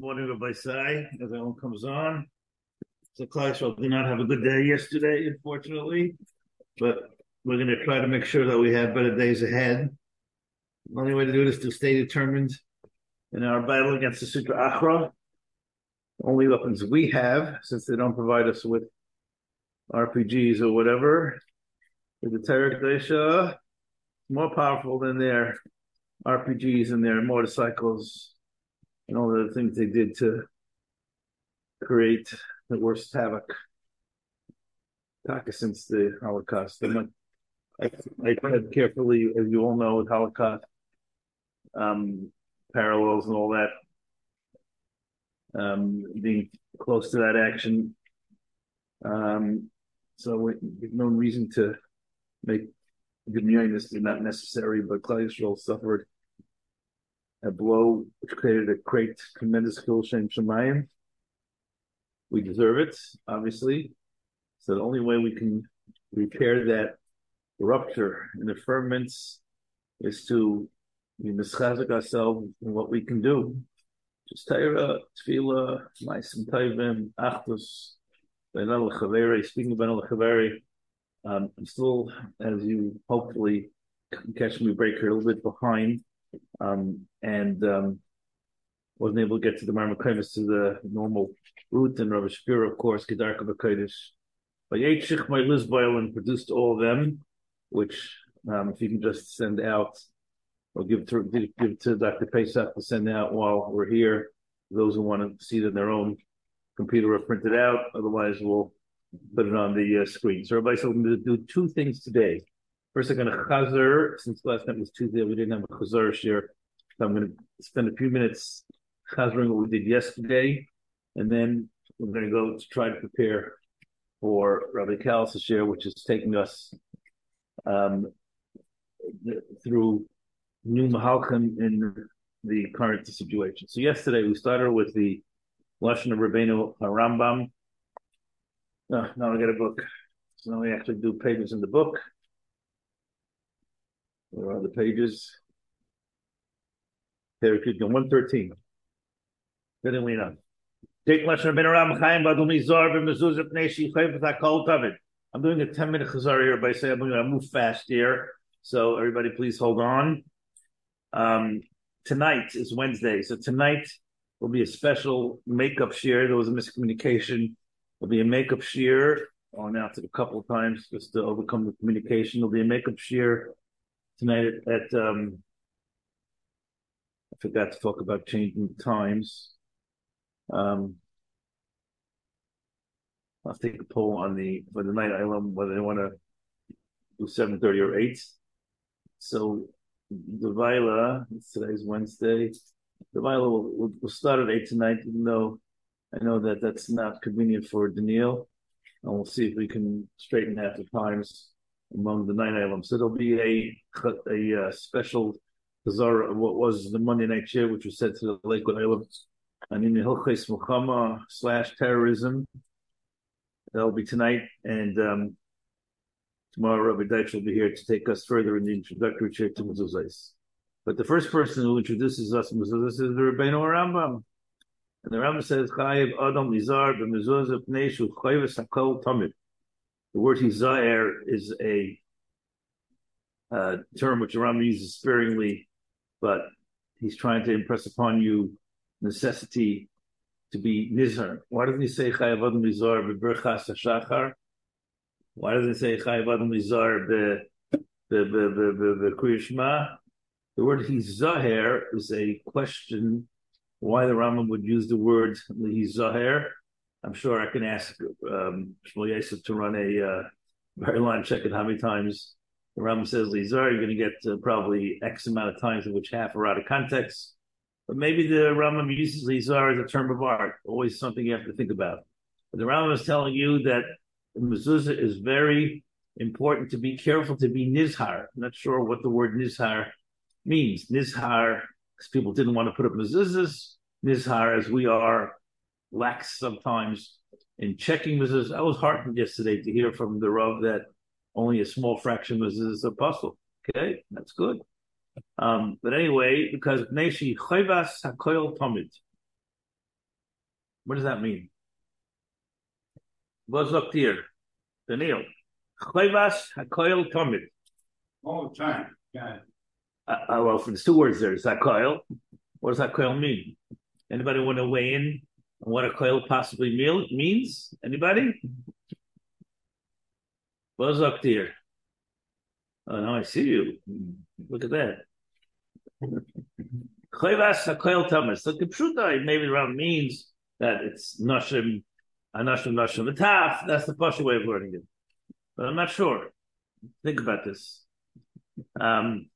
Morning, Rabbi Sai, as everyone comes on. So Klaishol did not have a good day yesterday, unfortunately, but we're going to try to make sure that we have better days ahead. The only way to do this is to stay determined in our battle against the Sitra Achra. The only weapons we have, since they don't provide us with RPGs or whatever, is the Terek Desha, more powerful than their RPGs and their motorcycles and all the things they did to create the worst havoc. Since the Holocaust. I, I read carefully, as you all know, with Holocaust um, parallels and all that, um, being close to that action. Um, so have no reason to make this is not necessary, but Klal Yisrael suffered a blow which created a great, tremendous kill Shem Shemayim. We deserve it, obviously. So the only way we can repair that rupture in the firmaments is to be mischazik ourselves in what we can do. Just Taira, Tefillah, Maisim Taivim, Achdus, Ben al speaking of Ben al um, I'm still, as you hopefully catch me break here a little bit behind um, and um, wasn't able to get to the Marmakimis to the normal route. And Rabbi Shapiro, of course, Kedarka Bakodesh. But Yetchich, my Lizboil, and produced all of them, which um, if you can just send out or give to give to Dr. Pesach to send out while we're here. Those who want to see it in their own computer or print it out. Otherwise, we'll put it on the uh, screen. So everybody's going to do two things today. First, I'm going to chazer, since last night was Tuesday, we didn't have a chazer share. So I'm going to spend a few minutes chazering what we did yesterday, and then we're going to go to try to prepare for Rabbi Kallus' share, which is taking us um, through new Mahalchim in the current situation. So yesterday we started with the Lashon of Rabbeinu Harambam. Uh, now I get a book. So now we actually do pages in the book. Where are the pages? Here, if you go 113. Didn't we know? Take Lashon Ben Aram. I'm doing a 10 minute chazar here by saying I'm going to move fast here. So everybody please hold on. Um, tonight is Wednesday. So tonight will be a special makeup shear. There was a miscommunication. There'll be a makeup shear. I'll announce it a couple of times just to overcome the communication. There'll be a makeup shear tonight at, at um, I forgot to talk about changing times. Um, I'll take a poll on the for the night island whether they want to do seven thirty or eight. So the Vila, today's Wednesday. The Vila will, will, will, start at eight tonight, even though I know that that's not convenient for Daniel. And we'll see if we can straighten out the times among the nine items. So there'll be a a, uh, special Hazara of what was the Monday night share, which was said to the Lakewood Islands, and in the Hilchais Muhammad slash terrorism. That'll be tonight, and um, tomorrow Rabbi Deitch will be here to take us further in the introductory chair to Mezuzais. But the first person who introduces us to Mezuzais is the Rabbeinu Rambam. And the Rambam says, Chayiv Adam Nizar b'mezuzah pnei shu chayvus hakol tamid. The word hizaer is a uh, term which Rambam uses sparingly, but he's trying to impress upon you necessity to be nizar. Why doesn't he say chayav adam nizar b'berchas hashachar? Why doesn't he say chayav adam nizar b'kriyishma? The word hizaher is a question why the Rambam would use the word hizaher I'm sure I can ask um, Shmuel Yosef to run a uh, very line check at how many times the Rambam says Lizar. You're going to get uh, probably X amount of times in which half are out of context. But maybe the Rambam uses Lizar as a term of art. Always something you have to think about. But the Rambam is telling you that the mezuzah is very important to be careful to be nizhar. I'm not sure what the word nizhar means. Nizhar, because people didn't want to put up mezuzahs. Nizhar, as we are lax sometimes in checking mezuzahs. I was heartened yesterday to hear from the Rav that only a small fraction of mezuzahs are possible. Okay, that's good. Um, but anyway, because Neshi Chayvas Hakoil Tamid. What does that mean? Was sagt ihr? Daniel. Chayvas hakoil tomid. All the time. Yeah. Uh, well, for the two words there, is hakoil. What does hakoil mean? Anybody want to weigh in on what a coil possibly meal, means? Anybody? Was up ihr? Oh, now I see you. Look at that. Chayvas hakoil tomid. So Kipshuta maybe around means that it's nashim, anashim nashim taf. That's the Pasha way of learning it. But I'm not sure. Think about this. Um,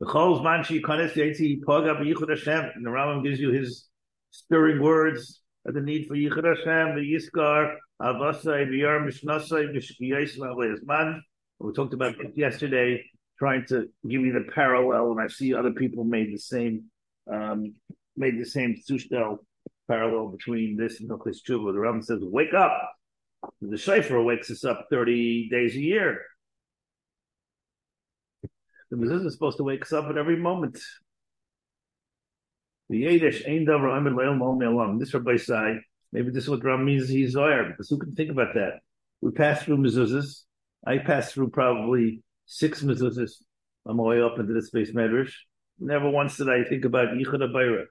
the Chol's Manchi Kanes Yetzi Paga B'Yichud Hashem. And the Rambam gives you his stirring words of the need for Yichud Hashem, the Yiskar, Avasai, B'Yar Mishnasai, B'Shkiyais Man. We talked about it yesterday, trying to give you the parallel, and I see other people made the same um, made the same Sushtel parallel between this and Hilchis Tshuva. The Rambam says, "Wake up!" The Shofar wakes us up thirty days a year. The mezuzah is supposed to wake us up at every moment. The Yiddish ain't davar amid leil mol along. This Rabbi Sai, maybe this is what Ram means. He's Zohar because who can think about that? We pass through mezuzahs. I passed through probably six mezuzahs on my way up into the space medrash. Never once did I think about Yichud Abayra.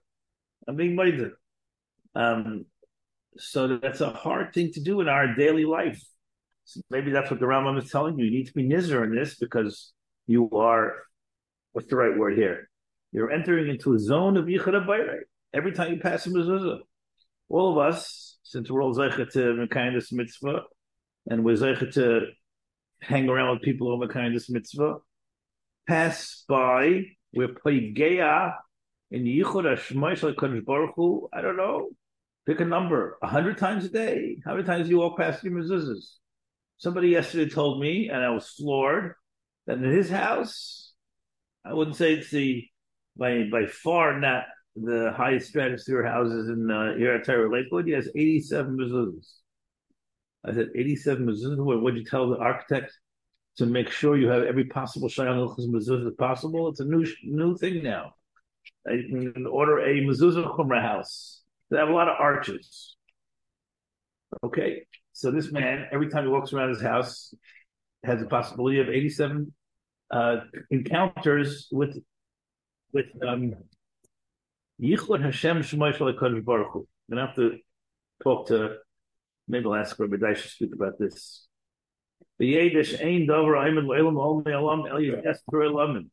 I'm being made. Um, so that's a hard thing to do in our daily life. So maybe that's what the Rambam is telling you. You need to be nizer in this because you are, what's the right word here? You're entering into a zone of Yichud Abayra. Every time you pass a mezuzah. All of us, since we're all zeichet to Mekayim mitzvah, and we're zeichet to hang around with people who Mekayim mitzvah, pass by, we're Paigeya in Yichud Hashmosh HaKadosh Baruch Hu, I don't know, pick a number, a hundred times a day. How many times do you walk past your mezuzahs? Somebody yesterday told me, and I was floored, that in his house, I wouldn't say it's the by by far not the highest stratosphere houses in uh, here at Tyra Lakewood. He has 87 mezuzahs. I said 87 mezuzahs. What would you tell the architect to make sure you have every possible shayan mezuzah possible? It's a new new thing now. You can order a mezuzah chumrah house. They have a lot of arches. Okay, so this man, every time he walks around his house, has a possibility of 87 uh, encounters with with um, Yichud Hashem Shemoy Kodesh Baruch Hu. I'm gonna have to talk to. Maybe I'll ask Rabbi Daish to speak about this. The Yiddish Ein Dover Ayman Leilam Ol Me'alam El Yishes Tur Elamin.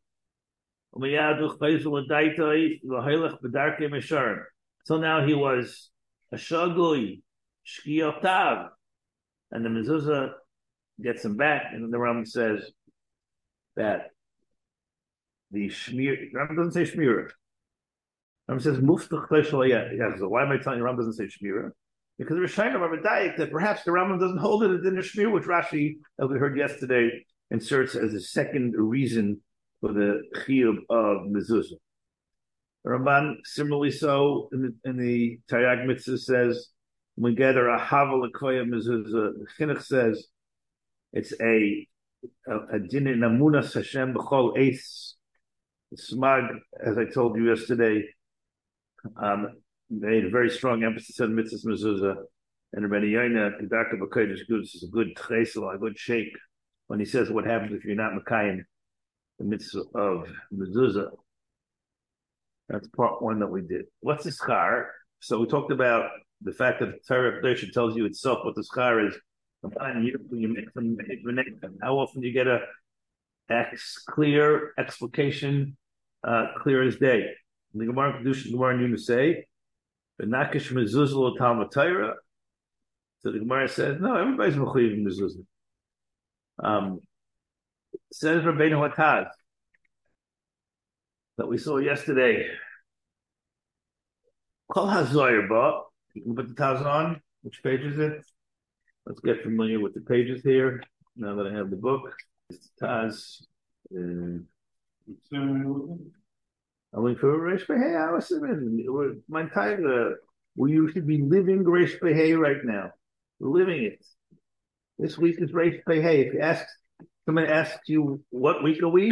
Umeyadu Chayzel Adaitoi V'Haylech B'Darkei Mesharim. So now he was a Shagui Shkiyotav, and the mezuzah gets him back, and the Rambam says that the Shmir, Rambam doesn't say Shmira. Rambam says Muftach Yeah, so why am I telling you Rambam doesn't say Shmira? Because the Rishayim of Daik that perhaps the Rambam doesn't hold it in the Shmir, which Rashi, as we heard yesterday, inserts as a second reason for the Chiyub of Mezuzah. Ramban, similarly so, in the, in the Taryag Mitzvah says, we gather a Havel Akoya Mezuzah. Chinuch says it's a a, a din in Amunas Hashem b'chol eis. Smag, as I told you yesterday, um, made a very strong emphasis on mitzvahs mezuzah. And Rabbi Yaina, Dr. Bakodesh Gudis is a good chesel, a good shake when he says what happens if you're not Makayim, the mitzvah of mezuzah. That's part one that we did. What's the schar? So we talked about the fact that the Torah tells you itself what the schar is. How often do you get a ex clear explication, uh, clear as day? The Gemara Kedusha, Gemara and say, "Benakish mezuzah talmud Torah." So the Gemara says, "No, everybody's mechuyev in mezuzah." Um, says Rabbeinu Hataz that we saw yesterday. Kol hazoyer ba. You can put the Taz on. Which page is it? Let's get familiar with the pages here. Now that I have the book, it's Taz. Uh, for Reish Behei. I was my entire. Uh, we should be living Reish Behei right now. We're living it. This week is Reish Behei. If you ask Somebody asks you what week are we?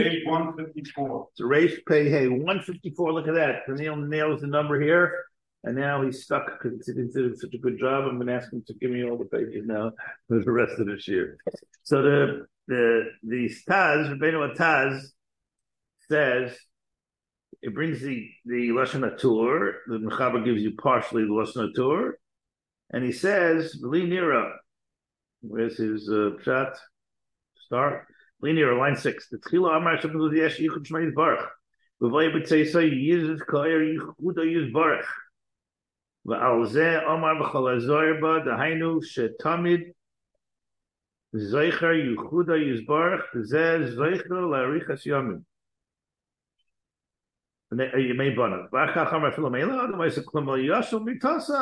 Fifty four. It's a race pay hey 154. Look at that. Daniel nails the number here. And now he's stuck because he did such a good job. I'm going to ask him to give me all the pages now for the rest of this year. So the the the Taz, Rabbeinu Taz says it brings the the lashon tour. The Mechaber gives you partially the lashon tour, and he says Li Nira. Where's his uh, shot? Start. Li Nira, line six. The Tchila Amar Shabbat Yesh Yichud Shmei Baruch. V'vay b'tzeisa yizit koyer yichuda yiz Baruch. ועל זה אומר בכל הזוהר בה, דהיינו שתמיד זכר ייחודה יסברך, וזה זכר לאריכס יומים. ימי בונו. ואחר כך אמר אפילו מילא, otherwise כלומר ישו מיתוסי.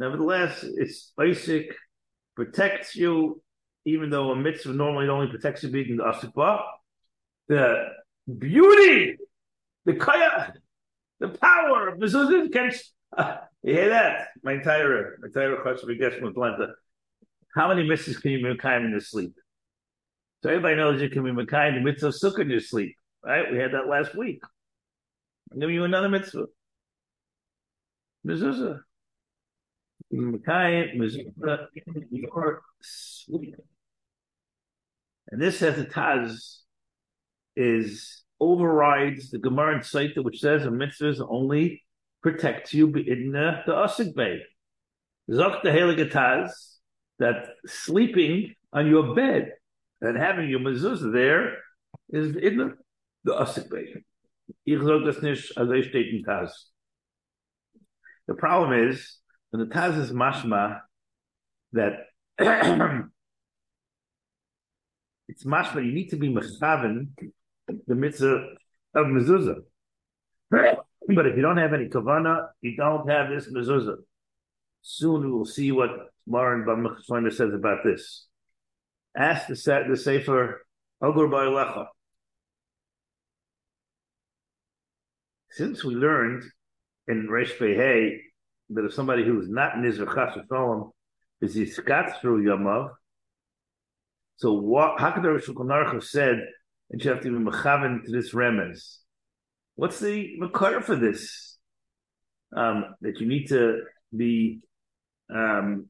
Nevertheless, it's basic, protects you, even though a mitzvah normally only protects you being the asukba. The beauty, the kaya, the power of mezuzah can you hear that? My entire my entire question we get from Atlanta. How many mitzvahs can you be in your sleep? So everybody knows you can be Mekayim the mitzvah sukkah in your sleep, right? We had that last week. I'm giving you another mitzvah. Mezuzah. Mekayim, mezuzah, your sleep. And this says the Taz is overrides the Gemara in Saita, which says a mitzvah is only protects you in the, the Osik Bay. Zok the Heligataz, that sleeping on your bed and having your mezuzah there is in the, the Osik Bay. The problem is, when the Taz is mashma, that it's mashma, you need to be mechaven the mitzvah of mezuzah. But if you don't have any kavana, you don't have this mezuzah. Soon we will see what Lauren Bamachshloimer says about this. Ask the set the Sefer Ogur Ba'alecha. Since we learned in Reish Hey that if somebody who is not Nizr Chas is Yiskat through Yamav, so what Hakadosh Shulchan said, and you have to be mechaven to this remez. What's the require for this? Um, that you need to be um,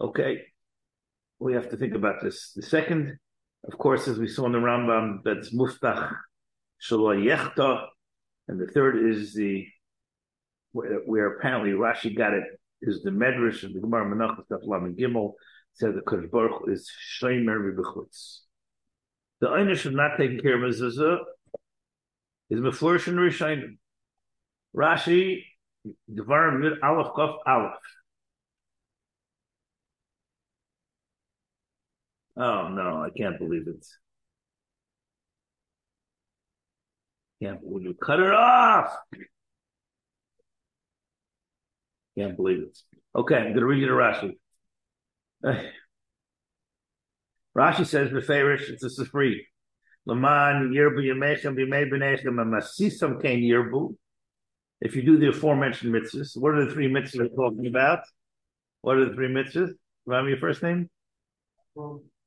Okay, we have to think about this. The second, of course, as we saw in the Rambam, that's Muftach Yechta, and the third is the where, where, apparently Rashi got it is the Medrash of the Gemara Menachos Lam Gimel said the Kodesh Baruch is Shomer B'chutz. The Einish of not taking care of mezuzah is Mefurish and Rishayim. Rashi, Dvar Mid Aleph Kof Aleph. Oh no, I can't believe it. Can't believe you cut it off. Can't believe it. Okay, I'm to read you the Rashi. Rashi says beferish this is free. Laman yirbu yemechem b'mei b'nechem masisam kain yirbu. If you do the aforementioned mitzvahs, what are the three mitzvahs we're talking about? What are the three mitzvahs? Remember your first name?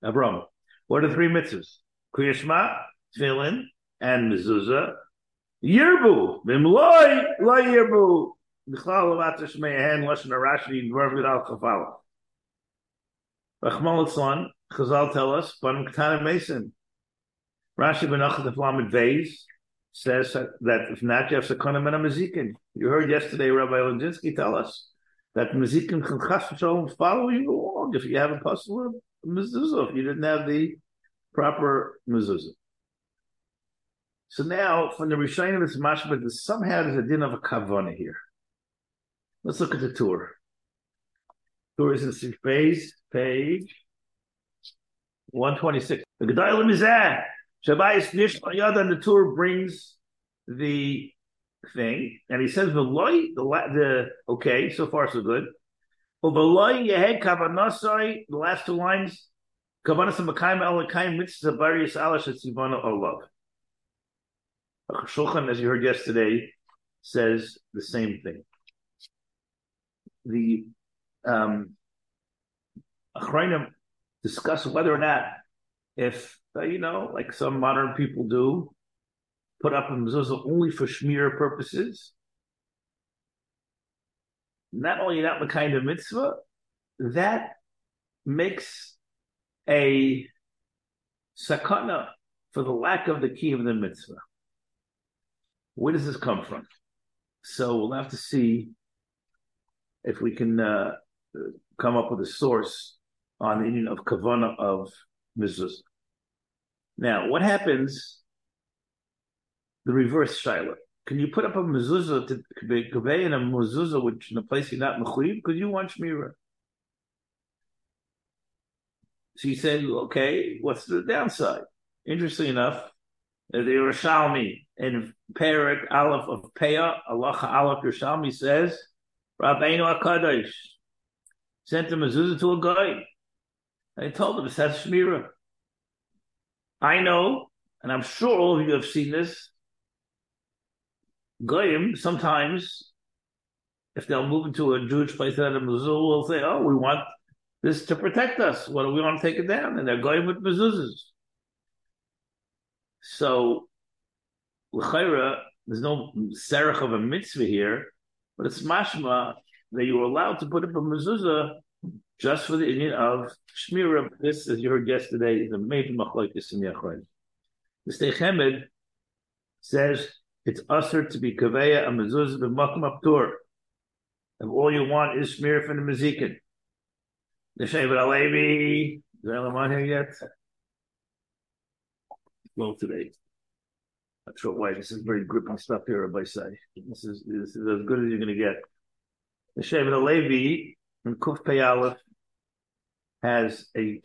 Abram. What are the three mitzvahs? Kriyashma, Tefillin, and Mezuzah. Yirbu, Bimloi, Lo Yirbu. Bichlal Lavatar Shmei Hen, Lashon Arashi, Dvarv Vidal Chafala. Rachmal Tzlan, Chazal tell us, Banim Ketana Mason. Rashi Benachat of says that if not, you have Sakona Mena Mazikin. You heard yesterday Rabbi Lajinsky tell us that Mazikin can chas follow you along if you have a puzzle of mezuzah, if you didn't have the proper mezuzah. So now, from the Rishonim, it's mashma, somehow there's a din of a kavana here. Let's look at the tour. Tour is in page, page 126. The Gedalim is that. Shabbayis Nish and the tour brings the thing, and he says the loy, the the okay, so far so good. Uveloy yehed kavanasai, the last two lines. Kavanas mekayim elakayim mitzvah barius alash etzivana olav. Shulchan, as you heard yesterday, says the same thing. The um, Achrayim discuss whether or not if you know, like some modern people do, put up a mezuzah only for shmir purposes. Not only that the kind of mitzvah, that makes a sakana for the lack of the key of the mitzvah. Where does this come from? So we'll have to see if we can uh, come up with a source on the union of kavana of mezuzah. Now, what happens? The reverse shiloh. Can you put up a mezuzah to convey in a mezuzah which in a place you're not mechuyev because you want shmira? So you say, okay, what's the downside? Interesting enough, uh, the Yerushalmi in Perik Aleph of Peah, Allah Aleph Yerushalmi says, Rabbeinu HaKadosh sent a mezuzah to a guy. I told him, it says Shmira. I know, and I'm sure all of you have seen this. Goyim, sometimes, if they'll move into a Jewish place that a mezuzah will say, oh, we want this to protect us. What do we want to take it down? And they're going with mezuzahs. So, l'chayra, there's no serach of a mitzvah here, but it's mashma that you were allowed to put up a mezuzah just for the Indian of Shmira. This, as you heard yesterday, is a major machlokes in Yachron. The Sdei Chemed says it's usher to be kaveya a mezuzah b'makom aptur. If all you want is Shmira from the Mezikin. The Shevet HaLevi, is anyone on here yet? Well, today. Not sure why. This is very gripping stuff here, Rabbi say. This is, this is as good as you're going to get. The Shevet HaLevi in Kuf Pei Aleph has a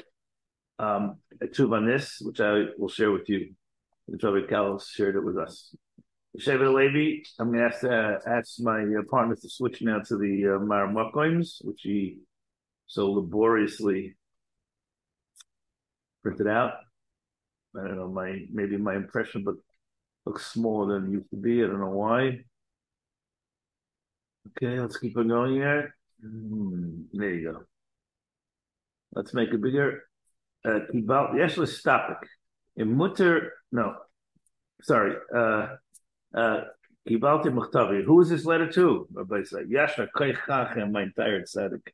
um, a tube on this, which I will share with you. The Rabbi Cal shared it with us. Shevet Levi, I'm going to ask, uh, ask my uh, partner to switch now to the uh, Maramakoims, which he so laboriously printed out. I don't know, my maybe my impression, but looks smaller than it used to be. I don't know why. Okay, let's keep on going here. Mm, there you go. Let's make it bigger. Uh, Kibal, yes, let's stop it. In mutter, no, sorry. Uh, uh, Kibalti Mukhtavi. Who is this letter to? Rabbi said, Yasha Koichach, my entire tzaddik.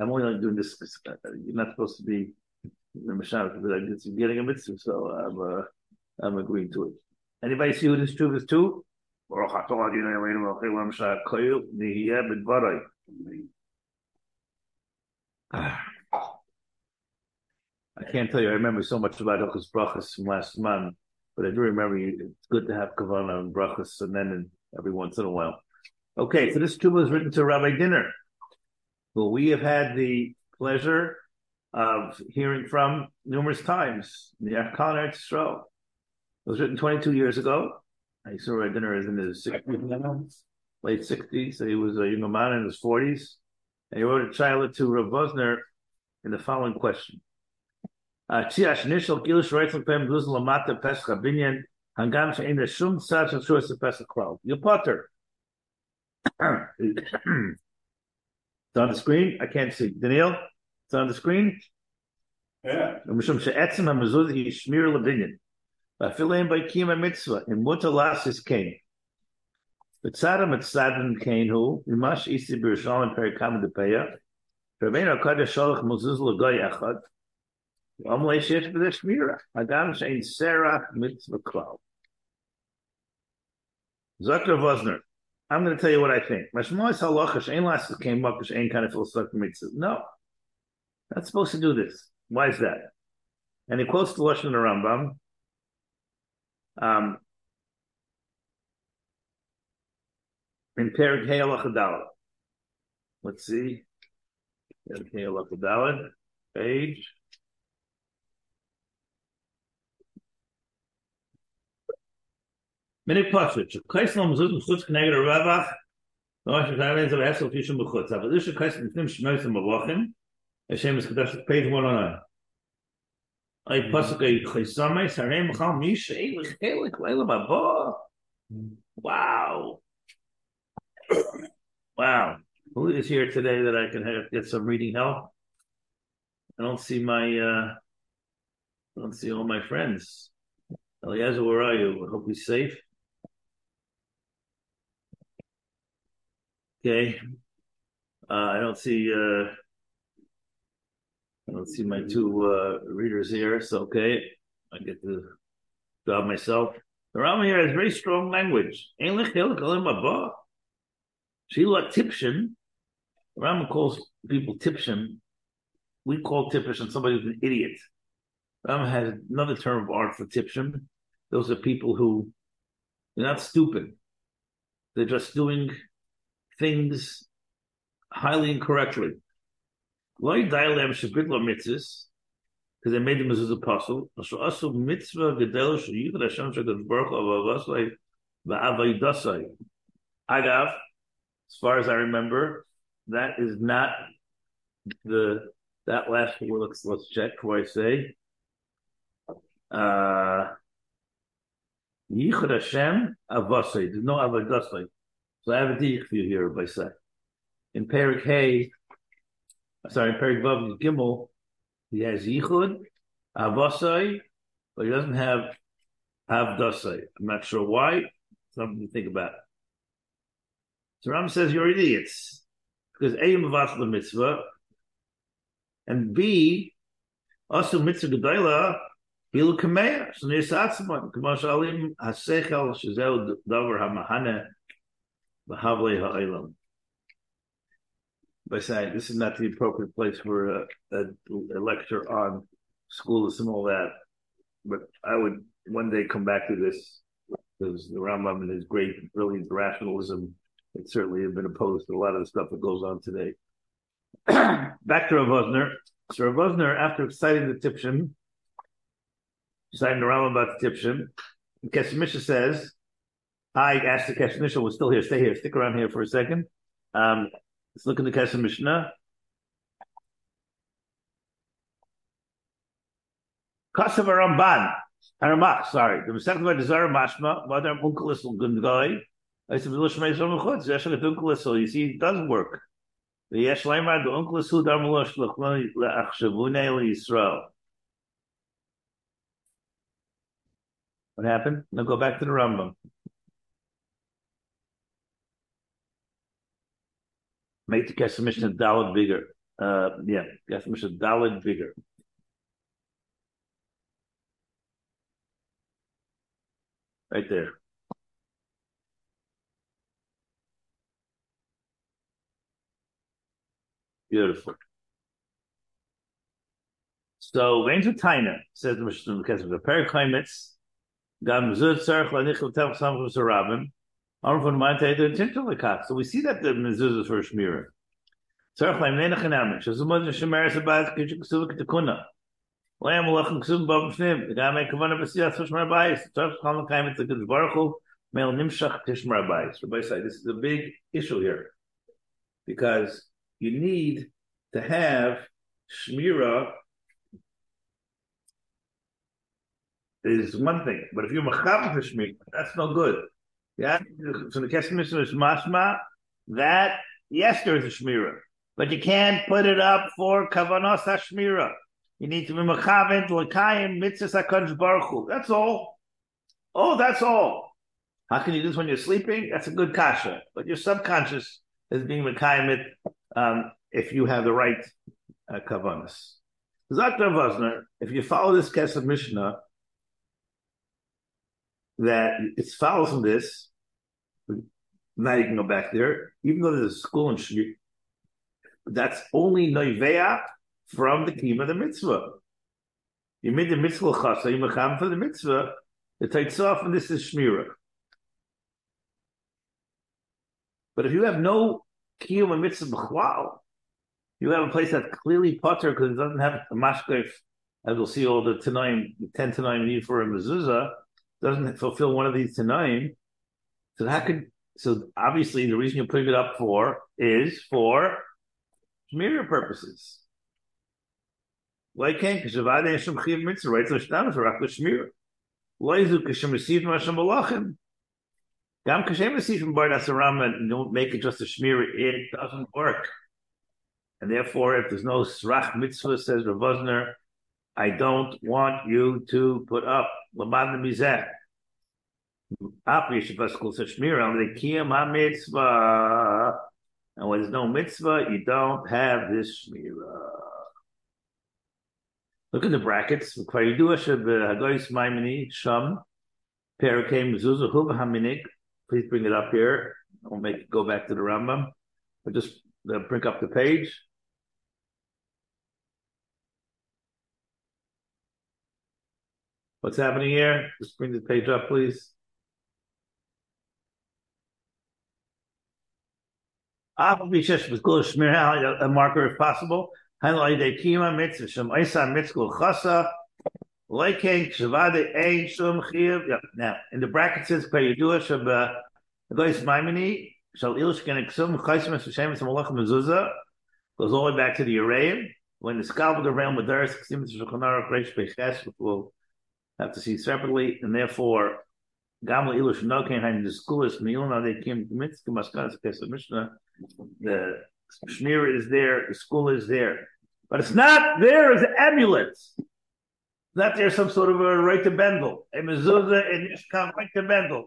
I'm only doing this because you're not supposed to be the Mashiach, but I'm getting a mitzvah, so I'm, uh, I'm agreeing to it. Anybody see who this truth is to? I can't tell you. I remember so much about Hilchos Brachas from last month, but I do remember you, it's good to have Kavanah and Brachas, and then every once in a while. Okay, so this tube was written to Rabbi Dinner, who we have had the pleasure of hearing from numerous times. The Eretz It was written 22 years ago. I saw Rabbi Dinner is in his 60s now, late 60s. So he was a young man in his 40s. And he wrote a child to Rav Vosner in the following question. Tziach nishal gilish reitzl pem guzl lamata pesach binyan hangam she'en shum tzad shal shuas pesach klal. You potter. It's on the screen. I can't see. Daniel, it's on the screen. Yeah. Mishum she'etzim hamezuz yishmir lebinyan. Vafilein by kiyam mitzvah in muta lasis kain. B'tzadam et tzadam kain hu imash isi b'Yerushalayim perikam depeya. Rabbeinu Hakadosh shalach mezuz l'goy echad. Amalei b'dei shmira. Adam shein serach mitzvah klal. Zakir Vosner. I'm going to tell you what I think. Mashmois makish ain't kind of philosophical mitzvah. No. Not supposed to do this. Why is that? And he quotes the of the Rambam. Um, in Perik Let's see. Page. Minik Pasuk, Kaislam Zut Chutz Kneged Ravach, Noach Shayrin Zav Esel Fishim B'chutz. Aber this is Kaislam Fim Shnoisim B'vachim, Hashem is page 109. Ay pasuk ay chaysame sarem chal mish ay lechelik leila baba. Wow. Wow. Who is here today that I can have, get some reading help? I don't see my uh I don't see all my friends. Eliezer, where are you? I hope you're safe. Okay. Uh, I don't see uh, I don't see my two uh, readers here, so okay. I get to job myself. The Rama here has very strong language. Sheila Tipshin. Rama calls people Tipshin. We call Tipshin somebody who's an idiot. Rama has another term of art for Tipshin. Those are people who they're not stupid. They're just doing things highly incorrectly. Why dialem shebitla mitzvahs? Because they made them as a apostle. So also mitzvah gedel sheyuchad Hashem shekadosh baruch hu avavasai va'avaydasai. Agav, as far as I remember, that is not the that last one. Let's let's check before I say. Uh, Yichud Hashem avasai. There's no avadasai. So I have a dich for you here by say. In Perik Hay, sorry, in Perik Vav Gimel, he has Yichud, Avasai, but he doesn't have Avdasai. I'm not sure why. Something to think about. So Ram says you're idiots because A the mitzvah, and B also mitzvah gedayla hilu kameya. So near satzman k'mo shalim hasechel shezeu davar hamahane ha'olam by saying this is not the appropriate place for a, a, a, lecture on schools and all that. But I would one day come back to this because the Rambam and his great brilliant rationalism it certainly have been opposed to a lot of the stuff that goes on today. back to Rav Wosner. So Rav Wosner, after citing the Tipshin, citing the Rambam about the Tipshin, Kesmisha says, I asked the Kesmisha, we're still here, stay here, stick around here for a second. Um, Let's look in the Kesef Mishnah. Kasav Ramban, Aramach, sorry. The Masech by Desire Mashma, Madar Unkelisel Gungai. I said, Vilish Meizom Chutz, Yeshak Unkelisel. You see, it doesn't work. The Yesh Leimar, the Unkelisel Darmalosh, Leachshavune Yisrael. What happened? Now go back to the Rambam. Make the Kesef Mishnah Dalit bigger. Uh, yeah, Kesef Mishnah Dalit bigger. Right there. Beautiful. So, Ranger Taina says the Mishnah of the Periklimates, Gam Zud Tzarech Lanichel Tev Samchus Rabim, so we see that the mezuzah is for shmira. Tzarech laim neinach enamik. Shazumad shemer sabat kitchuk ksuvik tekuna. Layam ulachem ksuvim bav shnim. The guy kavana b'siyas shmar bayis. Tzarech chal mekayim it's a good. Meil nimshach tishmar bayis. Rabbi say this is a big issue here because you need to have shmira is one thing, but if you're for shmira, that's no good. Yeah, so the Kesef Mishnah is mashma that yes, there is a shmira, but you can't put it up for kavanos hashmira. You need to be mechavent l'kayim mitzvah hakadosh baruch. That's all. Oh, that's all. How can you do this when you're sleeping? That's a good kasha, but your subconscious is being mekayim um, if you have the right uh, kavanos. Zakta Vosner, if you follow this Kesef Mishnah, that it follows from this. Now you can go back there, even though there's a school in Shmir, that's only Noiveya from the Kima the mitzvah. You made the mitzvah chasa, you mecham for the mitzvah, it takes off, and this is Shmira. But if you have no kiyum mitzvah you have a place that's clearly potter because it doesn't have a mashkef, as we'll see all the tanaim, the ten tanaim need for a mezuzah, doesn't fulfill one of these tanaim, so how could so obviously the reason you're putting it up for is for shmira purposes. Why can't Shavada Hashem Chiv Mitzvah so Shtam for Rak Shmira. Loizu Kashem receive from Hashem Balachim. Gam Kashem receive from Bar Nasaram and don't make it just a Shmira. It doesn't work. And therefore, if there's no Srach Mitzvah, says Rav Wosner, I don't want you to put up Lamad Mizeh. And when there's no mitzvah, you don't have this shmira. Look at the brackets. Please bring it up here. I'll make it go back to the Rambam. But just uh, bring up the page. What's happening here? Just bring the page up, please. A marker if possible. Now in the bracket says payudua shab gois maimini shal mezuzah. Goes all the way back to the Araim when the scalpel around with earth will have to see separately, and therefore, Gamal Ilush Nokain Hain the school is Milna they came to case of Mishnah. The Shmir is there, the school is there. But it's not there as amulets. Not there some sort of a right to bendel. A mezuzah and Yishkan right to bendel.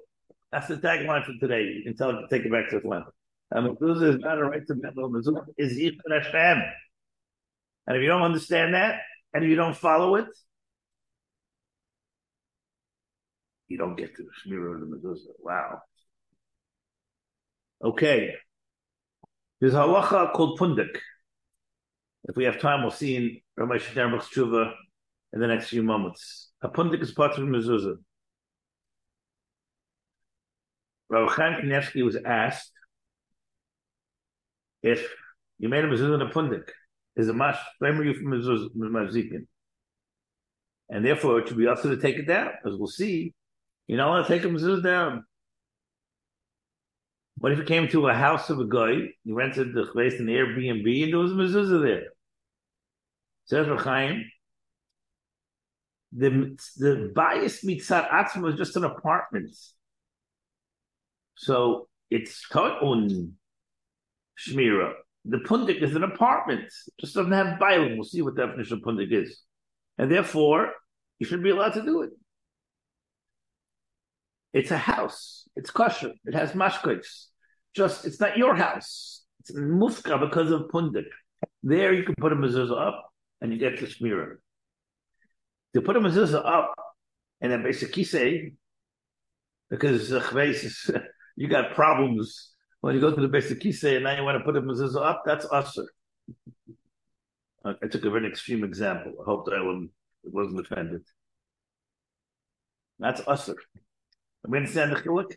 That's the tagline for today. You can tell take it back to Atlanta. A mezuzah is not a right to bendel. Mezuzah is Yichud Hashem. And if you don't understand that, and if you don't follow it, you don't get to the Shmira of the Mezuzah. Wow. Okay. There's a halacha called pundik. If we have time, we'll see in Ramesh Shederbach's tshuva in the next few moments. A pundik is part of mezuzah. Rav Chaim Kanievsky was asked if you made a mezuzah and a pundik, is a mash blame you from mezuzah, and therefore it should be also to take it down, as we'll see you know what? Take a mezuzah down. What if you came to a house of a guy, you rented the place in the Airbnb, and there was a mezuzah there? Says Rechaim, the the bias mitzat atzma was just an apartment, so it's on shmira. The pundik is an apartment, it just doesn't have bialim. We'll see what the definition of pundik is, and therefore you shouldn't be allowed to do it. It's a house. It's kosher. It has mashkots. Just it's not your house. It's mufka because of pundik. There you can put a mezuzah up and you get the shmira. To put a mezuzah up and then basically say because uh, you got problems when you go to the basic kisei and now you want to put a mezuzah up. That's usher. I took a very extreme example. I hope that I wasn't offended. That's usher. We understand the chiluk.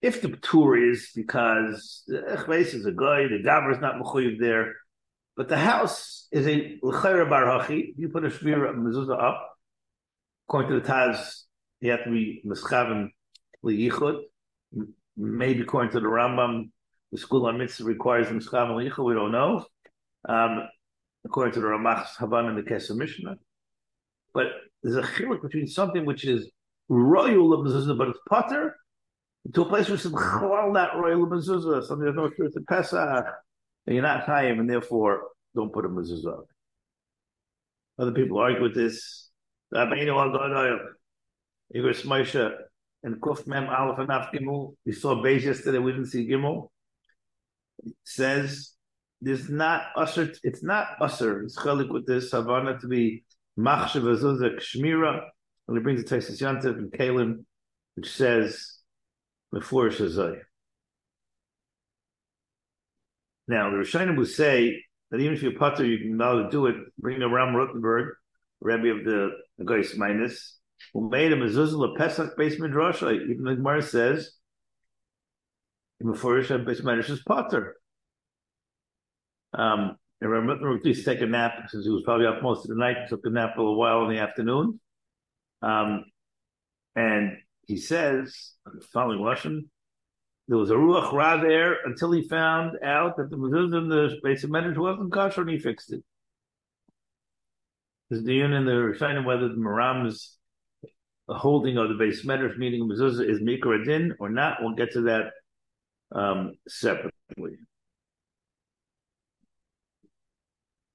If the tour is because the Echveis is a guy, the Gabra is not mechuyev there, but the house is a l'chayra barhachi. You put a shmira mezuzah up. According to the Taz, you have to be mischaven liyichud. Maybe according to the Rambam, the school on mitzvah requires mischaven liyichud. We don't know. Um, according to the Ramach Havan and the Kesef Mishnah, but there's a chiluk between something which is royal mezuzah, but it's potter to a place is chalal not royal mezuzah. Something there's no truth in Pesach, and you're not time, and therefore don't put a mezuzah. Other people argue with this. Igros Moshe and Kuf Mem Aleph and Gimel. We saw Beis yesterday. We didn't see Gimel. It says there's not usher. It's not usher. It's chalik with this Havana to be machshav azuzah kshmira and he brings the Taisus Yantiv and Kalim, which says, before Shazai. Now, the Rishonim will say that even if you're putter, you can know to do it. Bring the Ram Rothenburg, Rebbe of the Goyis Minus, who made a mezuzah a Pesach base midrash. Even the Gemara says, before Shazai base midrash is putter. Um, and Ram Rothenburg used to take a nap since he was probably up most of the night. Took a nap for a while in the afternoon. Um, and he says, following Russian, there was a ruach ra there until he found out that the mezuzah in the base of wasn't kosher, and he fixed it. There's the union the Rishonim whether the Maram's holding of the base Medrash, meaning mezuzah, is mikra din or not. We'll get to that um, separately.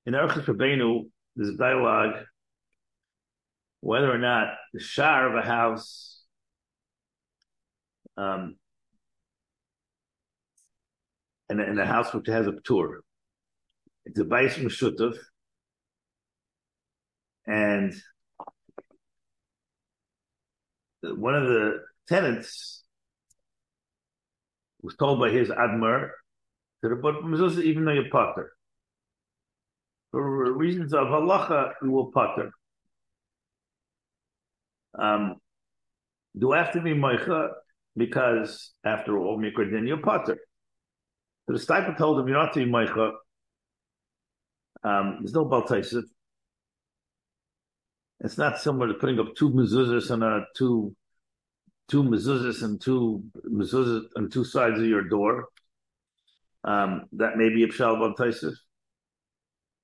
In Archis Rabbeinu, there's a dialogue whether or not the shar of a house um, and, and a house which has a tour. It's a bais meshutav, and one of the tenants was told by his admir that but mezuzah even though you're potter. For reasons of halacha, you will potter. Um, do I have to be moicha? Because after all, mikra din you're potter. So the Steipler told him, you're not to be moicha. Um, there's no baltaisiv. It's not similar to putting up two mezuzahs and a two two mezuzahs and two mezuzahs on two sides of your door. Um, that may be a pshal.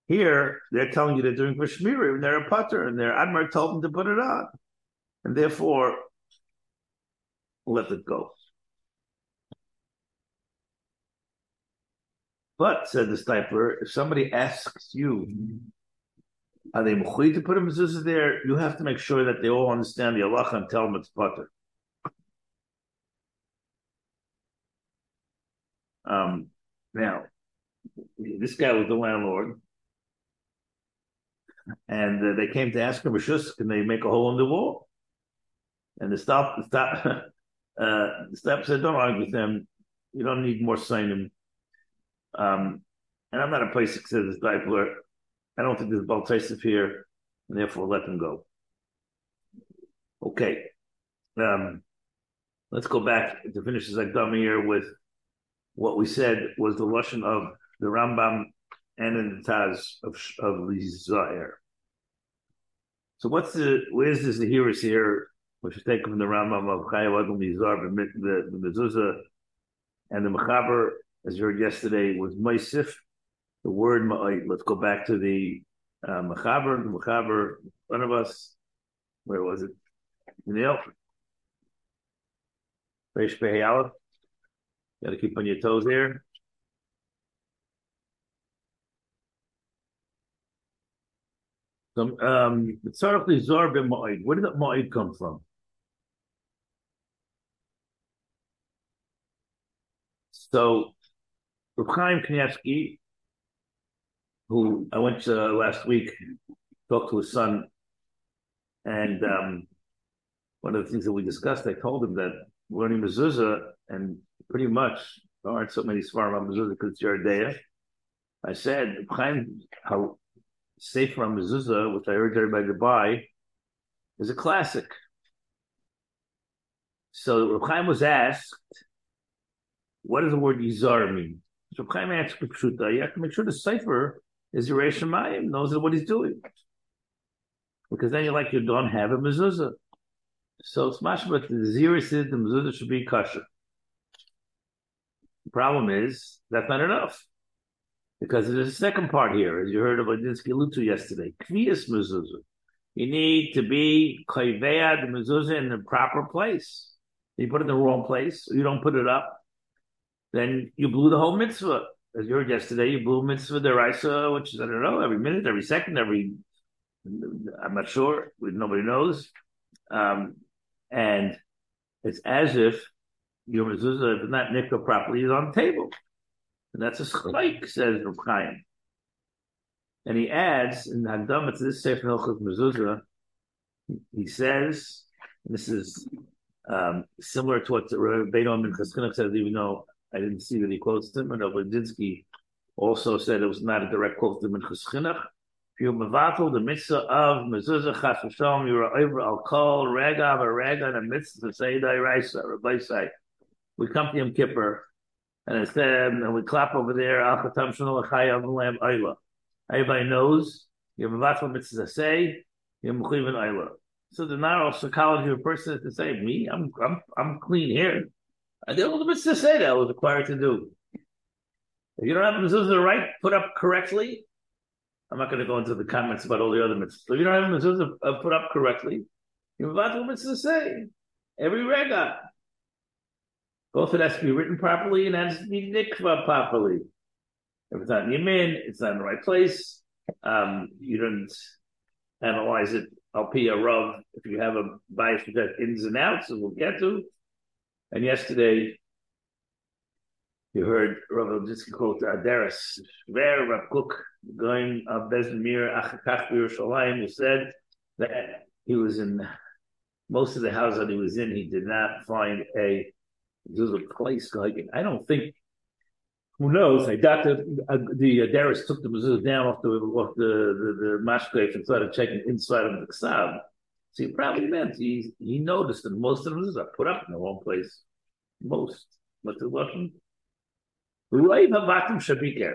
Here, they're telling you they're doing for shmiri, and they're a putter, and their admir told them to put it on, and therefore let it go. But said the Steipler, if somebody asks you, are they mechui to put a mezuzah there? You have to make sure that they all understand the halacha and tell them it's butter. Um, now, this guy was the landlord, and uh, they came to ask him, "Rishus, can they make a hole in the wall?" And the stop, the stop, uh, the stop said, "Don't argue with them. You don't need more signing." Um, and I'm not a place that says this Bipler. I don't think there's Baltaisif here, and therefore let them go. Okay. Um, let's go back to finish this Agdama here with what we said was the Lashon of the Rambam and in the Taz of, of the Zahir. So what's the, where's this the hearers here, which is taken from the Rambam of Chayav Adam Yizar, the, the Mezuzah, and the Mechaber as you heard yesterday, was Maisif, the word Ma'ait. Let's go back to the uh, Mechaber, the Mechaber front of us. Where was it? In Neil? Reish Behayalef. Got to keep on your toes here. So, um. Where did that Ma'id come from? So Reb Chaim who I went to last week, talked to his son, and um, one of the things that we discussed, I told him that learning mezuzah and pretty much there aren't so many svarim on mezuzah because it's Yeridea. I said, Chaim, how Sefer on mezuzah, which I urge everybody to buy, is a classic. So Reb Chaim was asked, what does the word Yizar mean? So Chaim answered Pshuta, you have to make sure the cipher is your Shemayim, knows what he's doing. Because then you're like, you don't have a mezuzah. So it's much but the zero says the mezuzah should be kosher. The problem is, that's not enough. Because there's a second part here, as you heard of Adinsky Lutu yesterday. Kvias mezuzah. You need to be kaiveya the mezuzah in the proper place. You put it in the wrong place, you don't put it up, then you blew the whole mitzvah. As you heard yesterday, you blew mitzvah deraisa, which is I don't know, every minute, every second, every I'm not sure, nobody knows. Um, and it's as if your mezuzah, if not nikka properly, is on the table. And that's a schleik, says Reb. And he adds in Hagdama to this Sefer Hilchot Mezuzah, he says, this is um, similar to what Beidon Ben Cheskinach says, even though I didn't see that he quotes him, and Obadinsky also said it was not a direct quote from Minchas Chinuch. If you mevatel the mitzvah of mezuzah chas v'shalom, you are over al kol rega v'rega and a mitzvah to say dairaisa, Rabbi say. We come to Yom Kippur, and instead, and we clap over there, al chatam shano l'chayav l'am. Everybody knows, you're mevatel mitzvah to say, you're mechiv ayla. So the narrow psychology of a person is to say, me, I'm, I'm, I'm clean here. I did all the mitzvah say that I was required to do. If you don't have the mezuzah right put up correctly, I'm not going to go into the comments about all the other mitzvahs. If you don't have the mezuzah put up correctly, you're about to mitzvah say every rega. Both it has to be written properly and has to be nikva properly. If it's not in Yemen, it's not in the right place. Um, you don't analyze it I'll pay a if you have a bias that ins and outs, and we'll get to. And yesterday, you heard Rav Lidsky quote Adaris, where Rav Kook, going of Bezmir Achakach Yerushalayim, who said that he was in most of the house that he was in, he did not find a there was a place like I don't think who knows? I doubt the uh, Darius took the mezuzah down off the off the the, the and started checking inside of the ksab. So he probably meant he he noticed that most of them are put up in the wrong place. Most, but the Russian Right Havatim.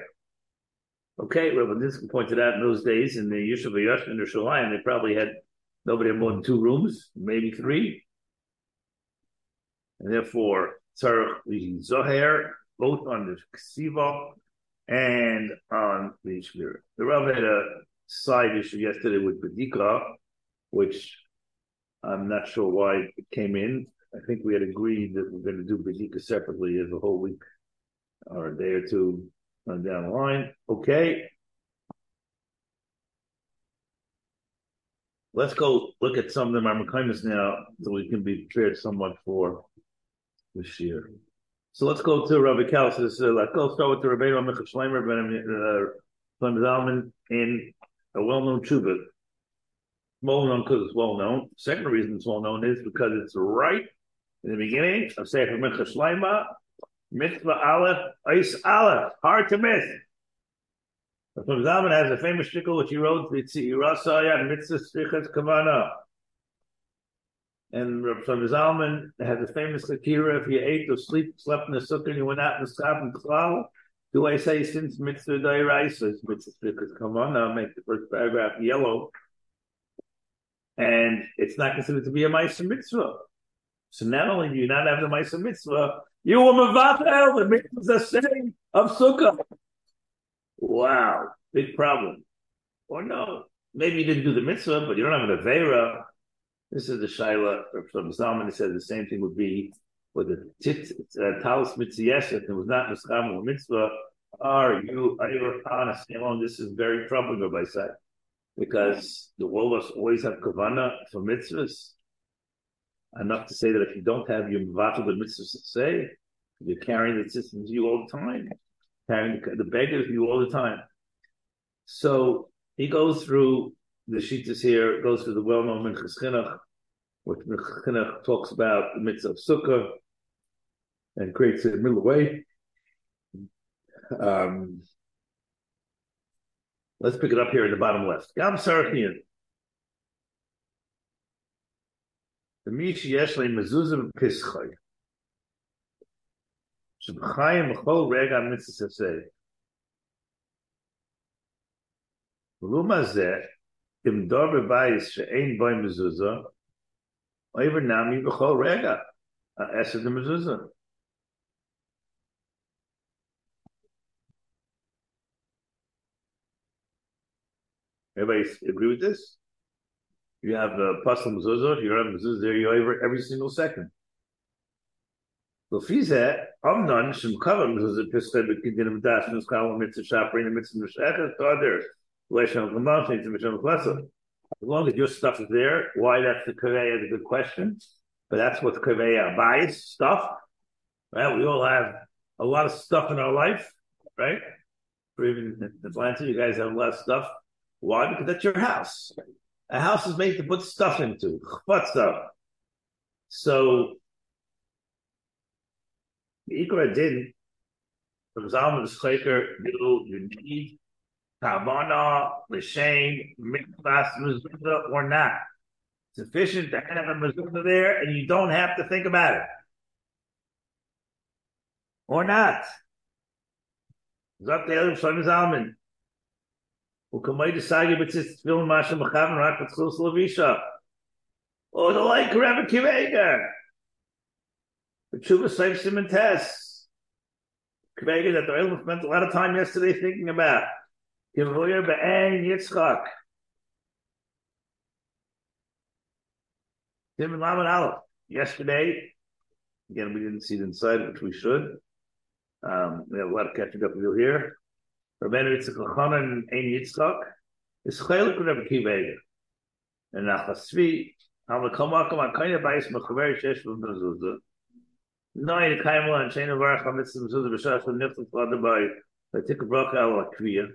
Okay, Rabbi Dinsky pointed out in those days in the Yishuv Yosh and the Shalayim, they probably had nobody had more than two rooms, maybe three. And therefore, Tzarech the Zohar both on the Ksiva and on the Shmir. The Rav had a side issue yesterday with Bedika, which I'm not sure why it came in. I think we had agreed that we're going to do Bedika separately as a whole week or a day or two down the line. Okay. Let's go look at some of the our now, so we can be prepared somewhat for this year. So let's go to Rabbi Kel. So uh, let's go start with the Rabbi Minchas Shlomo, Ben uh, Zalman in a well-known tshuva. Well known because it's well known. Second reason it's well known is because it's right in the beginning of Sefer Minchas Shlomo, Mitzvah Aleph, Ice Aleph, hard to miss. Rabbi Zalman has a famous shtickle which he wrote, Tzirasaya Mitzvah Svichas Kavana. And Rabbi Zalman had a famous Akira, if you ate or sleep, slept in the sukkah and you went out in the sky and klal, do I say since mitzvah dairaisa is mitzvah on now, make the first paragraph yellow. And it's not considered to be a Maisa mitzvah. So not only do you not have the Maisa mitzvah, you were Mavatel, the mitzvah saying of sukkah. Wow, big problem. Or no, maybe you didn't do the mitzvah, but you don't have an Avera. This is the Shaila from Zalman. He said the same thing would be with the tit, uh, talis mitzvah. It was not mitzvah or mitzvah. Are you, are you honest? You this is very troubling, by side because the world always have kavana for mitzvahs. Enough to say that if you don't have your mivatul the mitzvahs say, you're carrying the system with you all the time, carrying the, beggar with you all the time. So he goes through the Shitas here, goes through the well-known Minchas Chinuch, which Chinuch talks about the mitzvah of sukkah and creates a middle way. Um, let's pick it up here in the bottom left. Gam Sarachian. The Mezuzah Pischai. Shebchayim Chol Rega Mitzvah Sefsei. Luma Im Boy Mezuzah, Oiver Nami Rega, Esed Mezuzah. Everybody agree with this? You have the Pasal Mezuzah, you have Mezuzah there you every, every single second. Lefize, Amnon, Shem Kavam, Mezuzah Piskei, Bekidinim Dash, Miskawam, Mitzvah Shaparin, Mitzvah Mishachet, Todders, Leshem Gamam, Mitzvah Mishachet, As long as your stuff is there, why that's the Kaveya is a good question, but that's what Kaveya buys, stuff. Right? We all have a lot of stuff in our life, right? Or even in Atlanta, you guys have a lot of stuff. Why? Because that's your house. A house is made to put stuff into. Stuff? So, the Ikra did, from Zalman Schleicher, you, need Kavana, L'Shem, Mikvas, Mezuzah, or not. Sufficient to have a Mezuzah there, and you don't have to think about it. Or not. Zalman. Ukamay Desagi B'tzitz Tfilin Masha Mechavan Rak B'tzchus Levisha. Or oh, the like Rabbi Kivega. B'tshuva Seif Simon Tess. Kivega that the Olam spent a lot of time yesterday thinking about. Kivoya B'ayin Yitzchak. Tim and Laman Aleph. Yesterday, again, we didn't see the inside, which we should. Um, we have a lot of catching up to do here. Rabbeinu Yitzchak Chanan Ein Yitzchak is Chaylik Rabbi Kiva and Nachasvi, Al Makomakom Akaya Bais Mechaver Shesh Mezuzah. Nine Kaimel and Chain of Arach Hamitzvah Mezuzah Nichtas Father by the Tikka Al Akviya.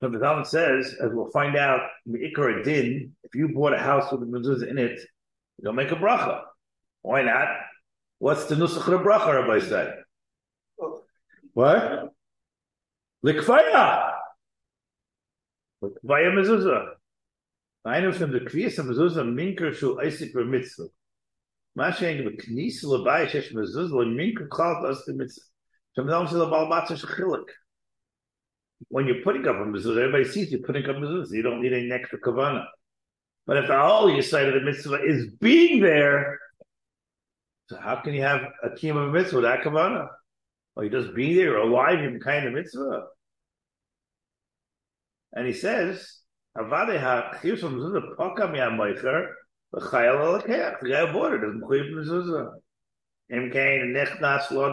So the Talmud says, as we'll find out, Ikar Din, if you bought a house with a mezuzah in it, you don't make a bracha. Why not? What's the nusach of bracha, Rabbi say? What? Likvaya. Likvaya mezuzah. I know from the kviyas of mezuzah minker shul isik mitzvah. מה שאין בכניס לבית שיש מזוז למינקר כלל תעשי מצווה. שמדם של הבעל מצווה של חילק when you're putting up a mezuzah, everybody sees you putting up mezuzah. You don't need any extra kavana. But if the whole you say of the mitzvah is being there, so how can you have a kiyum of a mitzvah without kavana? You just be there, alive in kind of mitzvah. And he says, Avadeha chiyus of mezuzah poka mi ha-moicher v'chayel al-keach. The guy bought it, doesn't chiyuv mezuzah. Im kain nechnas lo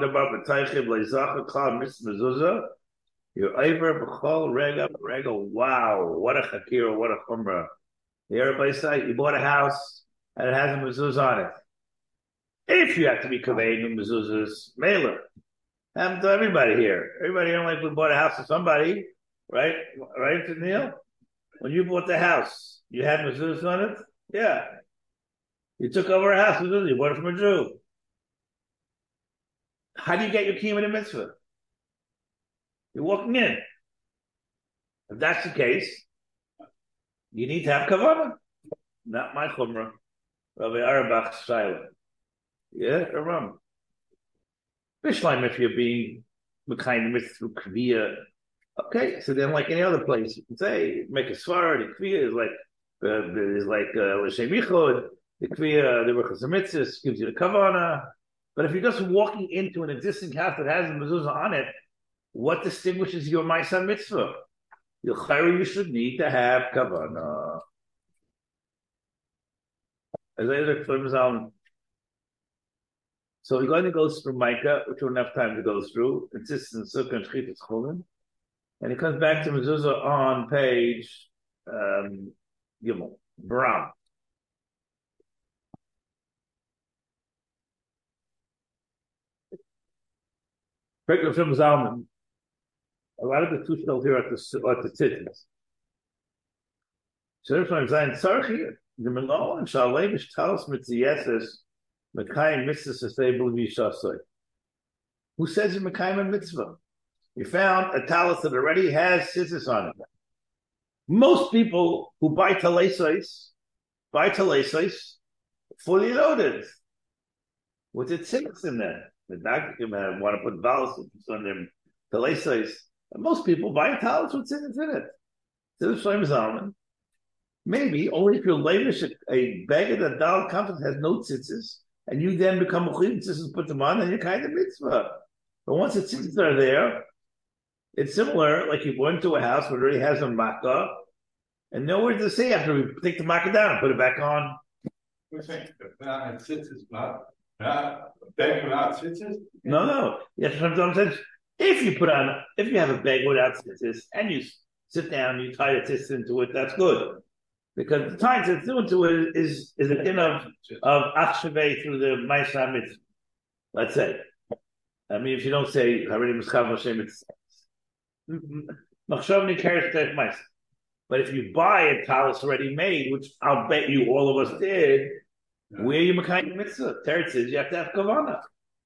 you're over b'chol rega rega. Wow, what a chakira, what a chumrah. The everybody say you bought a house and it has a mezuzah on it. If you have to be conveying mezuzahs, mailer. Happened to everybody here. Everybody like we bought a house for somebody, right? Right, Neil? When you bought the house, you had mezuzahs on it? Yeah. You took over a house, you bought it from a Jew. How do you get your kiyum in a mitzvah? You're walking in. If that's the case, you need to have kavanah. Not my chumrah. Rabbi Arabach silent. Yeah, Aram. Bishleim, if you're being of through kviya, okay. So then, like any other place, you can say make a svara. The kviya is like uh, is like uh, l'shem yichod. The kviya, the rechaz gives you the kavana. But if you're just walking into an existing house that has a mezuzah on it, what distinguishes your Maisa mitzvah? You are you should need to have Kavana. As I look for kavanah. So we're going to go through Micah, which we don't have time to go through. It's Consists in Sukkah and Shchitas Chulin. And it comes back to mezuzah on page um, Gimel, Bram. Pekah from Zalman a lot of the tushel here at the at the titties. So there's one saying Sarchi the Melo and Shalevish Talos Mitzieses Mekayim Mitzvah. Who says in Mekayim Mitzvah? You found a talis that already has scissors on it. Most people who buy talesos buy talesos fully loaded with its six in there. The doctor can want to put vowels on them talesos most people buy a talis with tzitzis in it. To the Zalman. Maybe only if you're lavish a bag of that dal comfort has no tzitzis, and you then become a tzitzis and put them on, and you're kind of mitzvah. But once the tzitzis are there, it's similar, like you go into a house where it already has a makkah, and nowhere to say after we take the makkah down and put it back on. We're saying tzitzis, not, without tzitzis? No, no. Yes, sometimes if you put on, if you have a bag without tzitzis and you sit down, you tie the tzitzis into it, that's good. Because the tying tzitzis into it is, is a din of, of achshaveh through the Maisha mitzvah. Let's say. I mean, if you don't say, Haredi Muschav Hashem, it's mm-hmm. Machshavni carries the But if you buy a talis already made, which I'll bet you all of us did, where you Makayim mitzvah? Teretz says you have to have kavanah.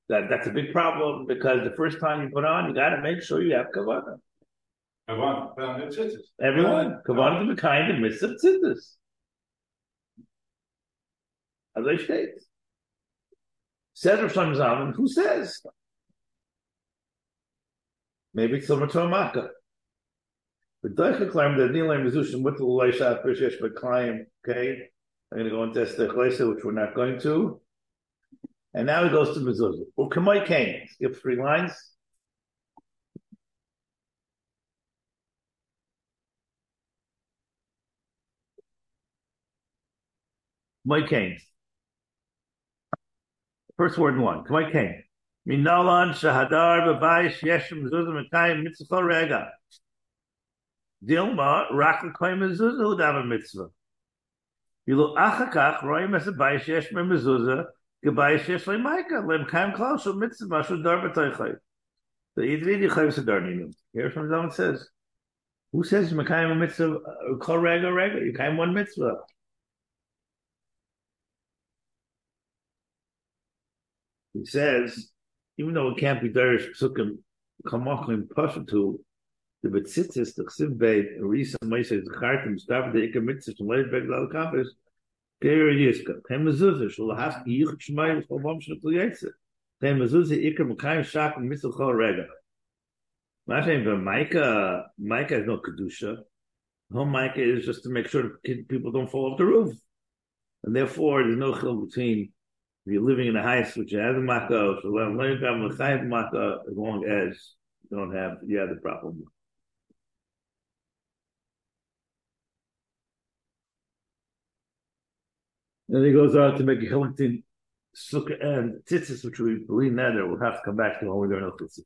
That that's a big problem because the first time you put on, you got to make sure you have kavanah. Everyone, kavanah to be kind of midst of tzitzis. As I state. Says Rav Shlomo Zalman, who says? Maybe it's similar to a makkah. But Daicha claimed that Nilam Mizushim with the Laisha Pishesh but claim, okay? I'm going to go into Esther which we're not going to. And now he goes to mezuzah. Ukamoi came. Skip three lines. Mike Kane. First word in one. Mike Kane. Minalan Shahadar Babayish Yeshim Zuzum Atayim Mitzvah Rega. Dilma Rakal Koyim Mezuzah Mitzvah. Yilu Achakach Royim Es Babayish Yeshim Mezuzah Gabayish Yeshim Maika Lem Kaim Klal Mitzvah Mashu Dar Batoychay. The Yidvid Yichayim Sadar Ninum. Here from Zalman says, who says Mekayim Mitzvah Kol Rega Rega? You Kaim one Mitzvah. He says, even though it can't be Darish Psukim, Kamachim Pashatu, the Betzitzis, the Chsiv Beit, Risa Meisha, the Chartim, Stav, the Ikar Mitzvah, the Leid Beg Lal Kampus, Geir Yiska, Tem Mezuzah, Shul Hask, Yichut Shmai, Shul Bom Shul Yetzer. Tem Mezuzah, Ikar Mekayim Shak, Mitzvah Chol Rega. Mashem, but Micah, Micah has no Kedusha. Home Micah is just to make sure people don't fall off the roof. And therefore, there's no chil between if you're living in a house which has a makkah, so you have a makkah, as long as you don't have, you have the problem. Then he goes on to make a Hillington sukkah and tzitzis, which we believe that we'll have to come back to when we learn about.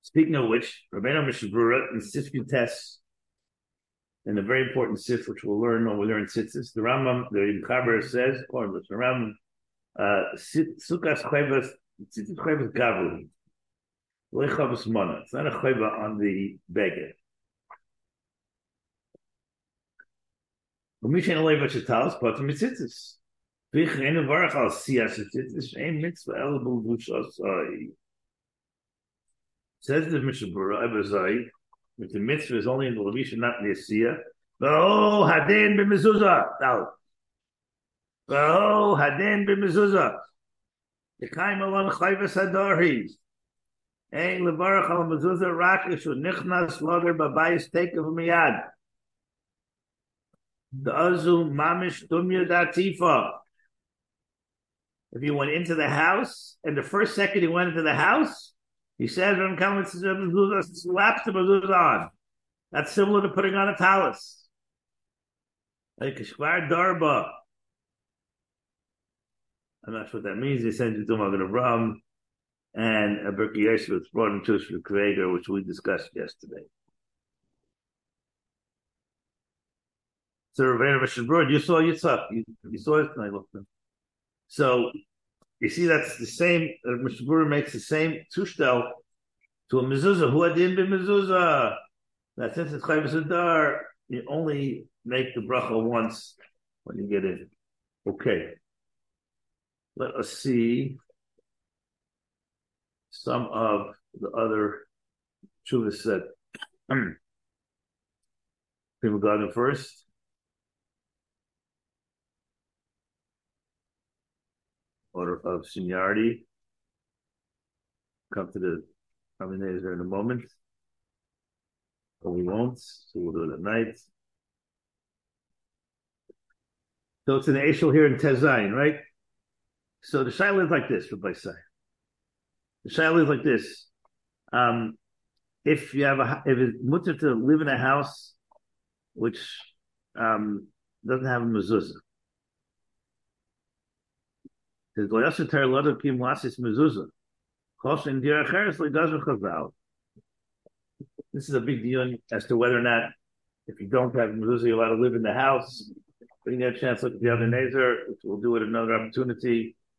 Speaking of which, Rabbeinu Mishnah Berurah in Sifkin tests, and a very important sif which we'll learn when we learn sitzis. The Rambam, the Imchaber says, according to the Rambam, uh, sukas chayvas tzitzis chayvas gavli lechavas. It's not a chayva on the beggar. Umishen leiva shetalas patim tzitzis. Vich enu varach al siyas tzitzis ein mitzvah elabul dushas. Says the Mishnah Berurah, Abazai, if the mitzvah is only in the Levisha, not in the Asiyah, Oh, hadin b'mezuzah. Now, oh, hadin b'mezuzah. Yekaim alon chayvas hadarhi. Ein levarach al mezuzah rakish nichnas loder babayis take of miyad. The azu mamish dumya datifa. If you went into the house, and the first second he went into the house, he said, "When comes to the mezuzah, slaps the mezuzah on." That's similar to putting on a talus. Like a shvar darba. I'm not sure what that means. They sent you to Magen Avraham and a Yeshua was brought into us for the Creator, which we discussed yesterday. So Ravina Mishabur, you saw Yitzhak, you, you saw it tonight. So you see, that's the same. Uh, Mishabur makes the same tushtel to a mezuzah. Who adin be mezuzah? That since it's chayv sadar, you only make the bracha once when you get in. Okay. Let us see some of the other chuvas said. People got in first. Order of seniority. Come to the Aminezer in a moment. But we won't, so we'll do it at night. So it's an Eshel here in Tezain, right? So the Shaila is like this, Rabbi say. The Shaila is like this. Um, if you have a, if it's mutter to live in a house which um, doesn't have a mezuzah, lot kim lasis mezuzah, in chazal. This is a big deal as to whether or not, if you don't have mezuzah, you're allowed to live in the house. We didn't get a chance to look at the other nazar, which we'll do at another opportunity.